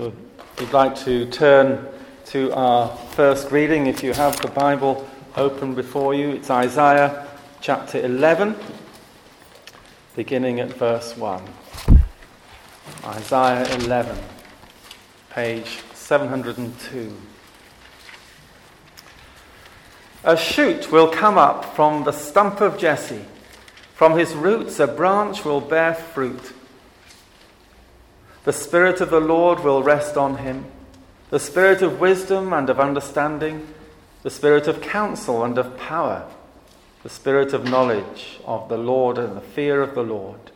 So if you'd like to turn to our first reading, if you have the Bible open before you, it's Isaiah chapter 11, beginning at verse 1. Isaiah 11, page 702. A shoot will come up from the stump of Jesse. From his roots a branch will bear fruit. The Spirit of the Lord will rest on him the Spirit of wisdom and of understanding, the Spirit of counsel and of power, the Spirit of knowledge of the Lord and the fear of the Lord.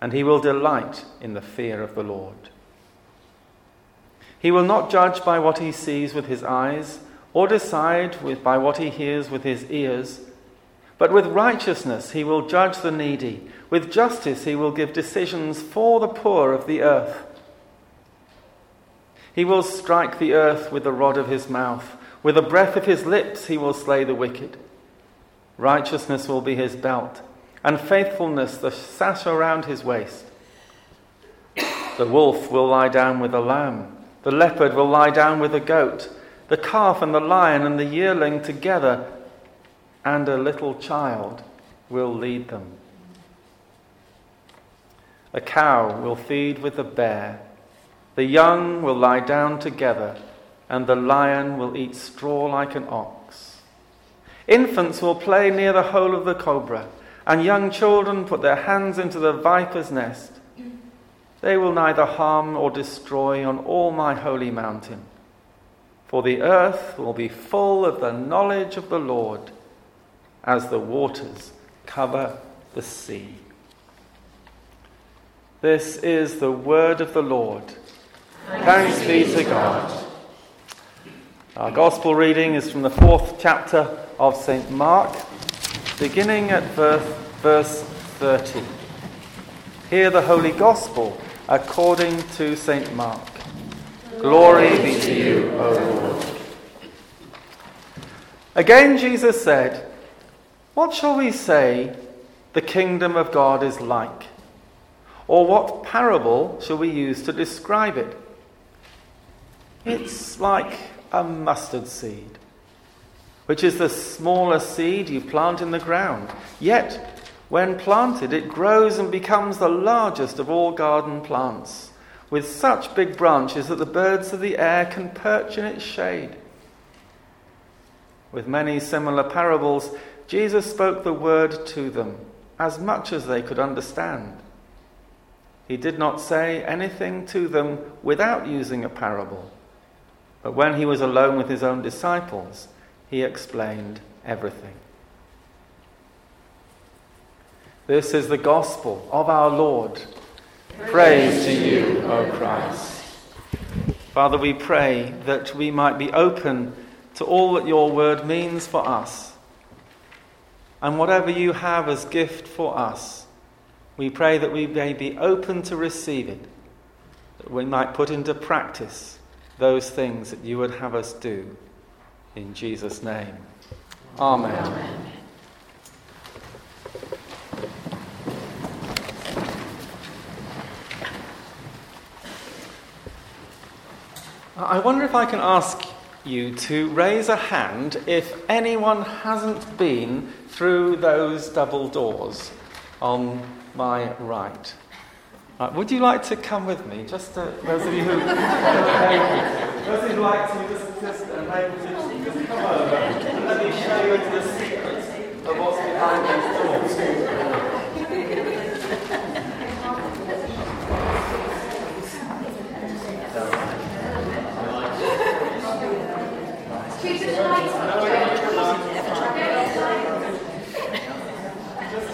And he will delight in the fear of the Lord. He will not judge by what he sees with his eyes, or decide with, by what he hears with his ears, but with righteousness he will judge the needy with justice, he will give decisions for the poor of the earth. He will strike the earth with the rod of his mouth. With the breath of his lips, he will slay the wicked. Righteousness will be his belt, and faithfulness the sash around his waist. The wolf will lie down with the lamb. The leopard will lie down with the goat. The calf and the lion and the yearling together, and a little child will lead them. A cow will feed with a bear. The young will lie down together, and the lion will eat straw like an ox. Infants will play near the hole of the cobra, and young children put their hands into the viper's nest. They will neither harm or destroy on all my holy mountain, for the earth will be full of the knowledge of the Lord as the waters cover the sea. This is the word of the Lord. Thanks be to God. Our gospel reading is from the fourth chapter of St. Mark, beginning at verse, verse 30. Hear the Holy Gospel according to St. Mark. Glory be to you, O Lord. Again, Jesus said, What shall we say the kingdom of God is like? Or what parable shall we use to describe it? It's like a mustard seed, which is the smallest seed you plant in the ground. Yet, when planted, it grows and becomes the largest of all garden plants, with such big branches that the birds of the air can perch in its shade. With many similar parables, Jesus spoke the word to them, as much as they could understand. He did not say anything to them without using a parable. But when he was alone with his own disciples, he explained everything. This is the gospel of our Lord. Praise to you, O Christ. Father, we pray that we might be open to all that your word means for us. And whatever you have as gift for us, we pray that we may be open to receive it, that we might put into practice those things that you would have us do. In Jesus' name. Amen. Amen. I wonder if I can ask you to raise a hand if anyone hasn't been through those double doors on my right. right. Would you like to come with me? Just uh, those of you who, who like to just, just uh, to just come over and let me show you the secrets of what's behind those doors.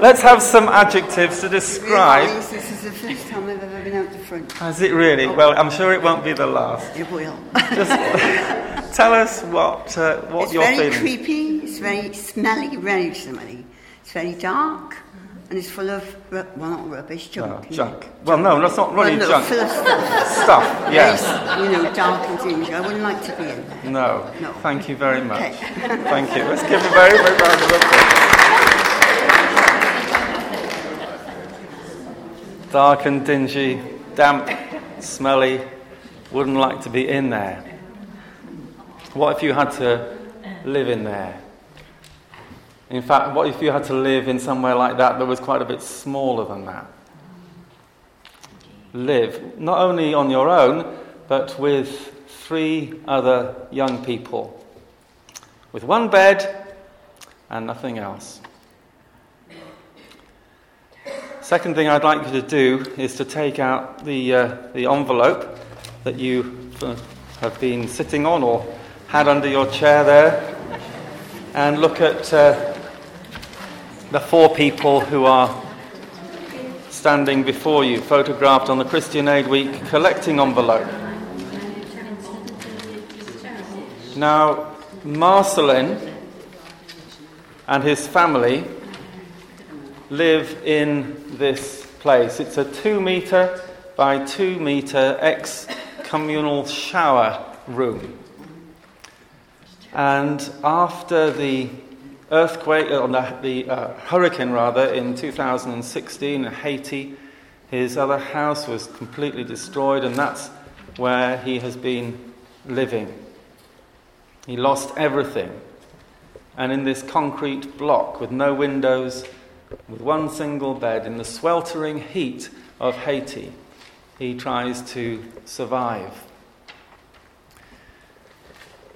Let's have some adjectives to describe. This is the first time I've ever been out the front. Has it really? Oh. Well, I'm sure it won't be the last. It will. Just tell us what uh, what it's you're very creepy. It's very smelly, very smelly. It's very dark, and it's full of ru- well, not rubbish, junk. you know. junk. Well, no, that's not really well, no, junk. full of stuff. Stuff. Yes. s- you know, dark and dingy. I wouldn't like to be in there. No. No. Thank you very much. Okay. Thank you. Let's give a very, very round of applause. Dark and dingy, damp, smelly. Wouldn't like to be in there. What if you had to live in there? In fact, what if you had to live in somewhere like that that was quite a bit smaller than that? Live not only on your own, but with three other young people, with one bed and nothing else. Second thing I'd like you to do is to take out the, uh, the envelope that you uh, have been sitting on or had under your chair there and look at uh, the four people who are standing before you, photographed on the Christian Aid Week collecting envelope. Now, Marcelin and his family live in this place. It's a two metre by two metre ex communal shower room. And after the earthquake, or the, uh, hurricane rather, in 2016 in Haiti, his other house was completely destroyed, and that's where he has been living. He lost everything. And in this concrete block with no windows, with one single bed, in the sweltering heat of Haiti, he tries to survive.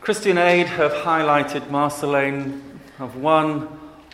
Christian Aid have highlighted Marceline of one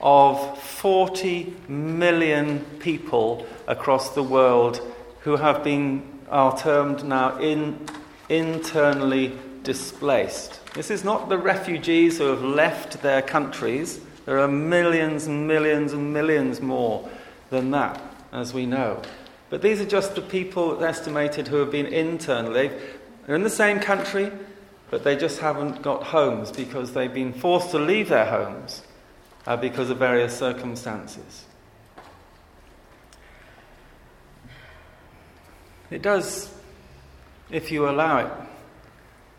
of 40 million people across the world who have been, are termed now in, internally displaced. This is not the refugees who have left their countries. There are millions and millions and millions more than that, as we know. But these are just the people estimated who have been internally. They're in the same country, but they just haven't got homes because they've been forced to leave their homes uh, because of various circumstances. It does, if you allow it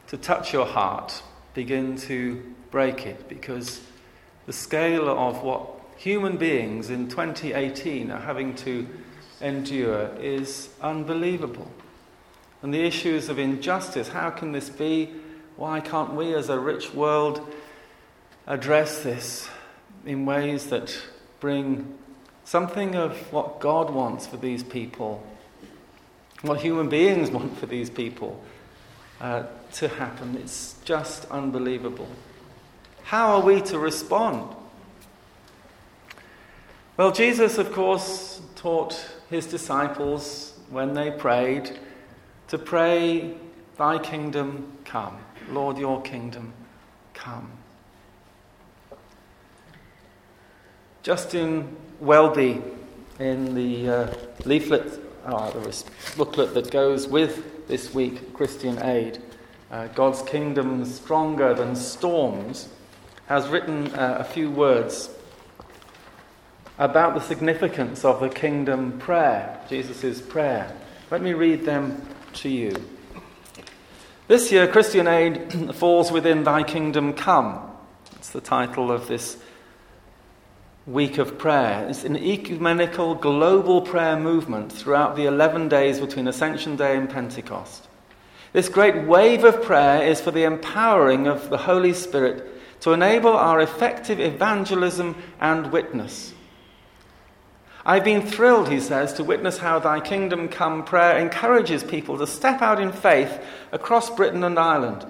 to touch your heart, begin to break it because the scale of what human beings in 2018 are having to endure is unbelievable. And the issues of injustice how can this be? Why can't we, as a rich world, address this in ways that bring something of what God wants for these people, what human beings want for these people uh, to happen? It's just unbelievable. How are we to respond? Well, Jesus, of course, taught his disciples when they prayed to pray, Thy kingdom come. Lord, your kingdom come. Justin Welby, in the uh, leaflet, uh, the booklet that goes with this week, Christian Aid, uh, God's Kingdom Stronger Than Storms, has written uh, a few words about the significance of the kingdom prayer, Jesus' prayer. Let me read them to you. This year, Christian Aid falls within Thy Kingdom Come. It's the title of this week of prayer. It's an ecumenical global prayer movement throughout the 11 days between Ascension Day and Pentecost. This great wave of prayer is for the empowering of the Holy Spirit to enable our effective evangelism and witness. I've been thrilled, he says, to witness how Thy Kingdom Come prayer encourages people to step out in faith across Britain and Ireland.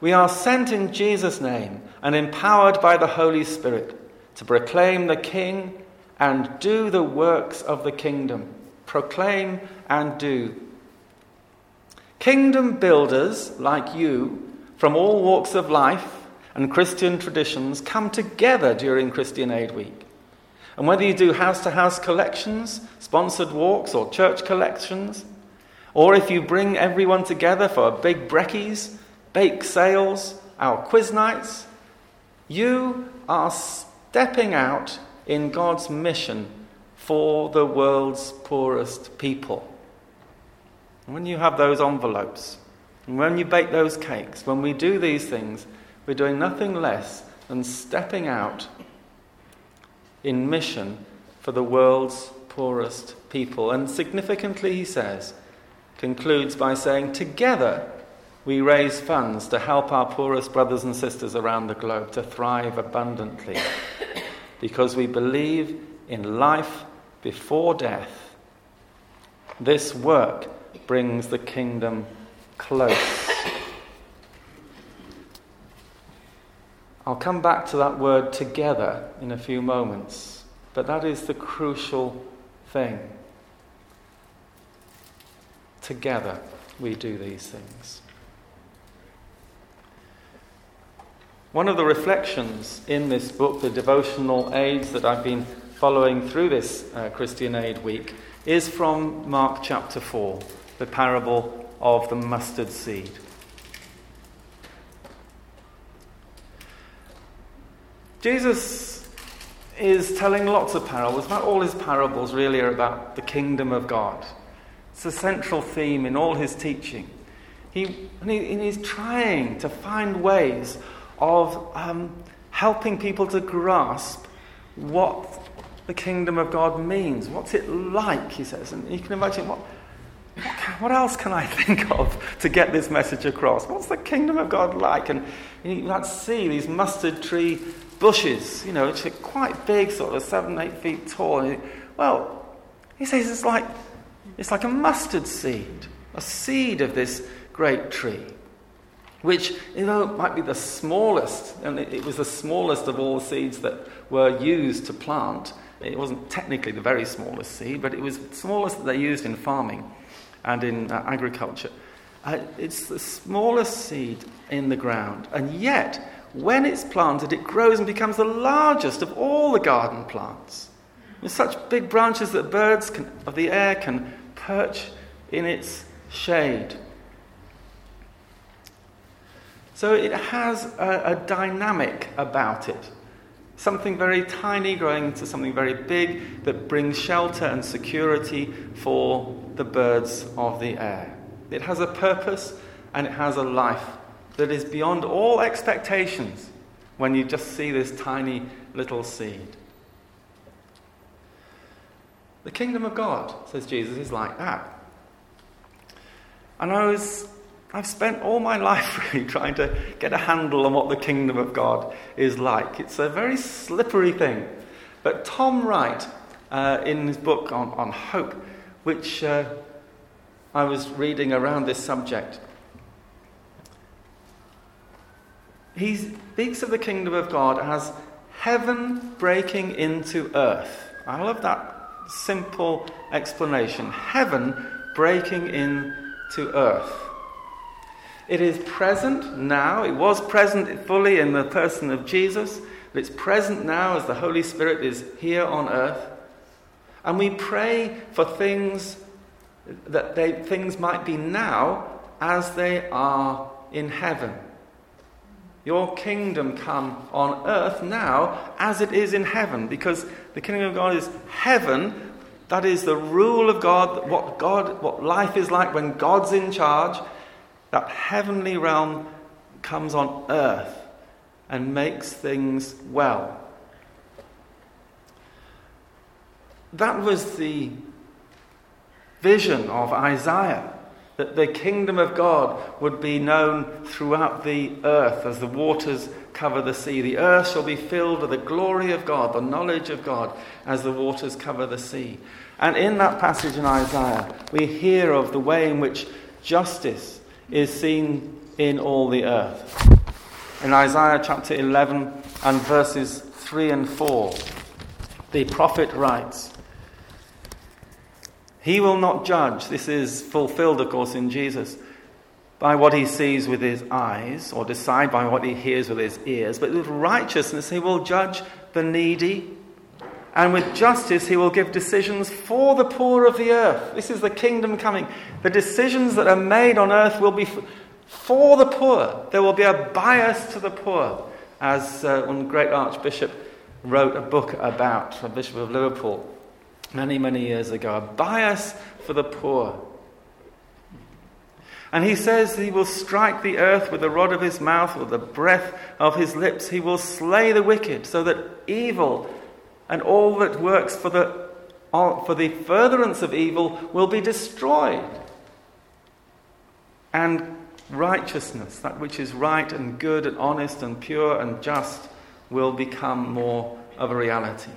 We are sent in Jesus' name and empowered by the Holy Spirit to proclaim the King and do the works of the kingdom. Proclaim and do. Kingdom builders like you from all walks of life and Christian traditions come together during Christian Aid Week. And whether you do house to house collections, sponsored walks, or church collections, or if you bring everyone together for big brekkies, bake sales, our quiz nights, you are stepping out in God's mission for the world's poorest people. And when you have those envelopes, and when you bake those cakes, when we do these things, we're doing nothing less than stepping out in mission for the world's poorest people. And significantly, he says, concludes by saying, Together we raise funds to help our poorest brothers and sisters around the globe to thrive abundantly because we believe in life before death. This work brings the kingdom close. I'll come back to that word together in a few moments, but that is the crucial thing. Together we do these things. One of the reflections in this book, the devotional aids that I've been following through this uh, Christian Aid week, is from Mark chapter 4, the parable of the mustard seed. Jesus is telling lots of parables. Not all his parables really are about the kingdom of God. It's a central theme in all his teaching. He, and, he, and he's trying to find ways of um, helping people to grasp what the kingdom of God means. What's it like, he says. And you can imagine what, what else can I think of to get this message across? What's the kingdom of God like? And you might see these mustard tree bushes, you know, which are quite big, sort of seven, eight feet tall. Well, he says it's like, it's like a mustard seed, a seed of this great tree, which, you know, might be the smallest, and it was the smallest of all the seeds that were used to plant. It wasn't technically the very smallest seed, but it was the smallest that they used in farming and in uh, agriculture. Uh, it's the smallest seed in the ground, and yet when it's planted, it grows and becomes the largest of all the garden plants. With such big branches that birds can, of the air can perch in its shade. So it has a, a dynamic about it. Something very tiny growing into something very big that brings shelter and security for the birds of the air. It has a purpose and it has a life that is beyond all expectations when you just see this tiny little seed. The kingdom of God, says Jesus, is like that. And I was, I've spent all my life really trying to get a handle on what the kingdom of God is like. It's a very slippery thing. But Tom Wright, uh, in his book on, on hope, which uh, I was reading around this subject, he speaks of the kingdom of God as heaven breaking into earth. I love that simple explanation. Heaven breaking into earth. It is present now. It was present fully in the person of Jesus, but it's present now as the Holy Spirit is here on earth. And we pray for things that they, things might be now as they are in heaven. Your kingdom come on earth now as it is in heaven, because the kingdom of God is heaven. That is the rule of God, what God, what life is like when God's in charge. That heavenly realm comes on earth and makes things well. That was the vision of Isaiah that the kingdom of God would be known throughout the earth as the waters cover the sea. The earth shall be filled with the glory of God, the knowledge of God, as the waters cover the sea. And in that passage in Isaiah, we hear of the way in which justice is seen in all the earth. In Isaiah chapter 11 and verses 3 and 4, the prophet writes, he will not judge. This is fulfilled, of course, in Jesus by what he sees with his eyes or decide by what he hears with his ears, but with righteousness he will judge the needy And with justice, he will give decisions for the poor of the earth. This is the kingdom coming. The decisions that are made on earth will be for the poor. There will be a bias to the poor, as uh, one great archbishop wrote a book about, a bishop of Liverpool, many, many years ago. A bias for the poor. And he says he will strike the earth with the rod of his mouth, or the breath of his lips. He will slay the wicked, so that evil and all that works for the, for the furtherance of evil will be destroyed. And righteousness, that which is right and good and honest and pure and just, will become more of a reality.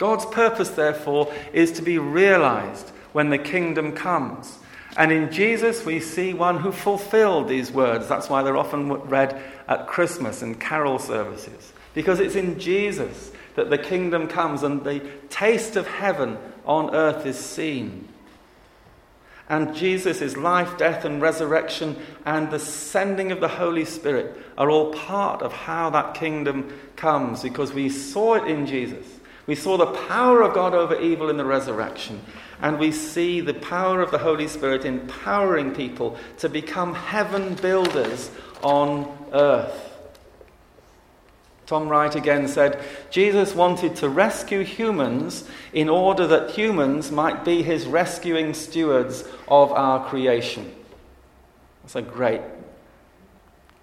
God's purpose, therefore, is to be realized when the kingdom comes. And in Jesus, we see one who fulfilled these words. That's why they're often read at Christmas and carol services. Because it's in Jesus that the kingdom comes and the taste of heaven on earth is seen. And Jesus' life, death, and resurrection, and the sending of the Holy Spirit are all part of how that kingdom comes because we saw it in Jesus. We saw the power of God over evil in the resurrection. And we see the power of the Holy Spirit empowering people to become heaven builders on earth. Tom Wright again said Jesus wanted to rescue humans in order that humans might be his rescuing stewards of our creation. That's a great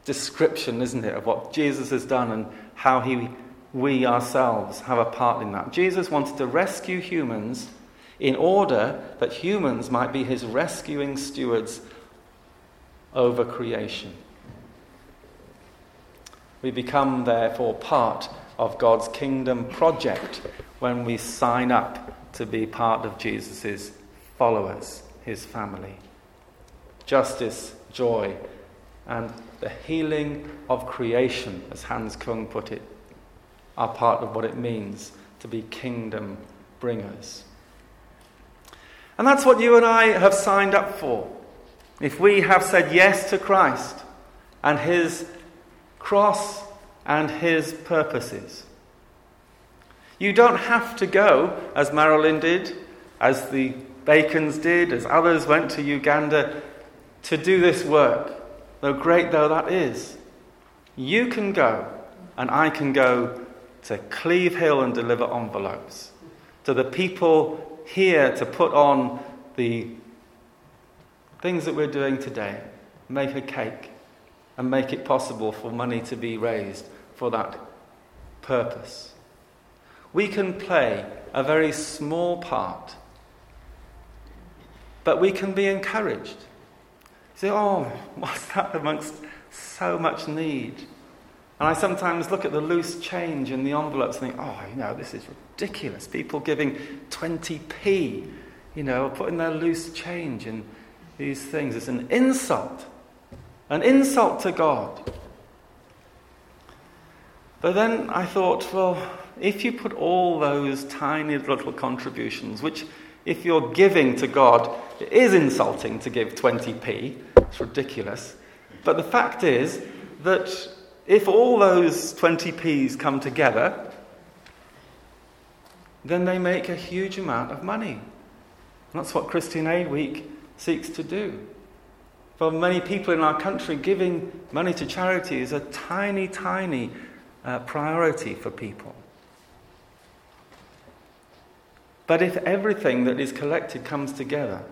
description, isn't it, of what Jesus has done and how he, we ourselves have a part in that. Jesus wanted to rescue humans in order that humans might be his rescuing stewards over creation. We become, therefore, part of God's kingdom project when we sign up to be part of Jesus' followers, his family. Justice, joy, and the healing of creation, as Hans Kung put it, are part of what it means to be kingdom bringers. And that's what you and I have signed up for. If we have said yes to Christ and his cross and his purposes. You don't have to go, as Marilyn did, as the Bacons did, as others went to Uganda, to do this work, though great though that is. You can go, and I can go to Cleve Hill and deliver envelopes. To the people here to put on the things that we're doing today, make a cake, and make it possible for money to be raised for that purpose. We can play a very small part, but we can be encouraged. Say, oh, what's that amongst so much need? And I sometimes look at the loose change in the envelopes and think, oh, you know, this is ridiculous. People giving 20p, you know, putting their loose change in these things. It's an insult, an insult to God. But then I thought, well, if you put all those tiny little contributions, which if you're giving to God, it is insulting to give 20p, it's ridiculous. But the fact is that if all those 20p's come together, then they make a huge amount of money. And that's what Christian Aid Week seeks to do. For many people in our country, giving money to charity is a tiny, tiny uh, priority for people. But if everything that is collected comes together,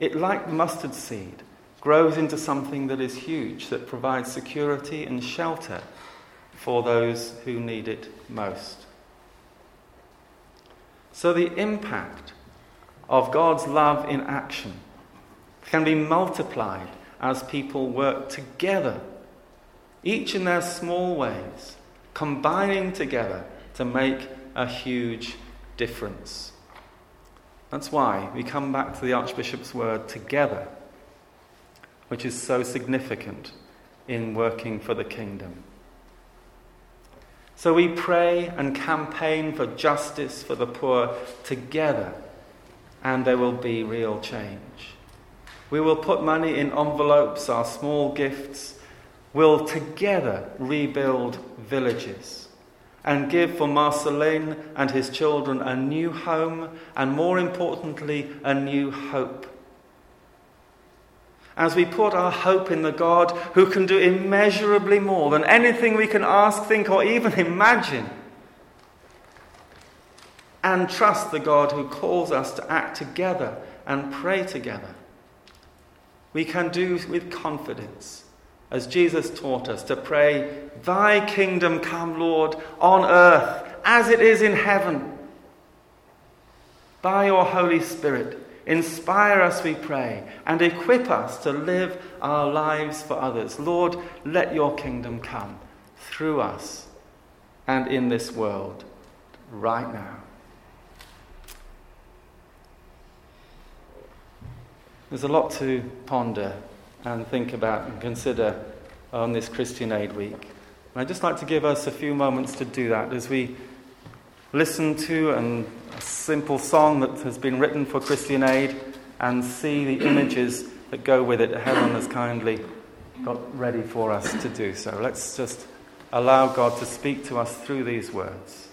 it, like mustard seed, grows into something that is huge, that provides security and shelter for those who need it most. So the impact of God's love in action can be multiplied as people work together, each in their small ways, combining together to make a huge difference. That's why we come back to the Archbishop's word together, which is so significant in working for the kingdom. So we pray and campaign for justice for the poor together, and there will be real change. We will put money in envelopes, our small gifts, will together rebuild villages. and give for Marceline and his children a new home and, more importantly, a new hope. As we put our hope in the God who can do immeasurably more than anything we can ask, think, or even imagine, and trust the God who calls us to act together and pray together, we can do with confidence, as Jesus taught us, to pray, Thy kingdom come, Lord, on earth as it is in heaven. By your Holy Spirit, inspire us, we pray, and equip us to live our lives for others. Lord, let your kingdom come through us and in this world right now. There's a lot to ponder and think about and consider on this Christian Aid Week. And I'd just like to give us a few moments to do that as we listen to an, a simple song that has been written for Christian Aid and see the images that go with it Helen has kindly got ready for us to do so. Let's just allow God to speak to us through these words.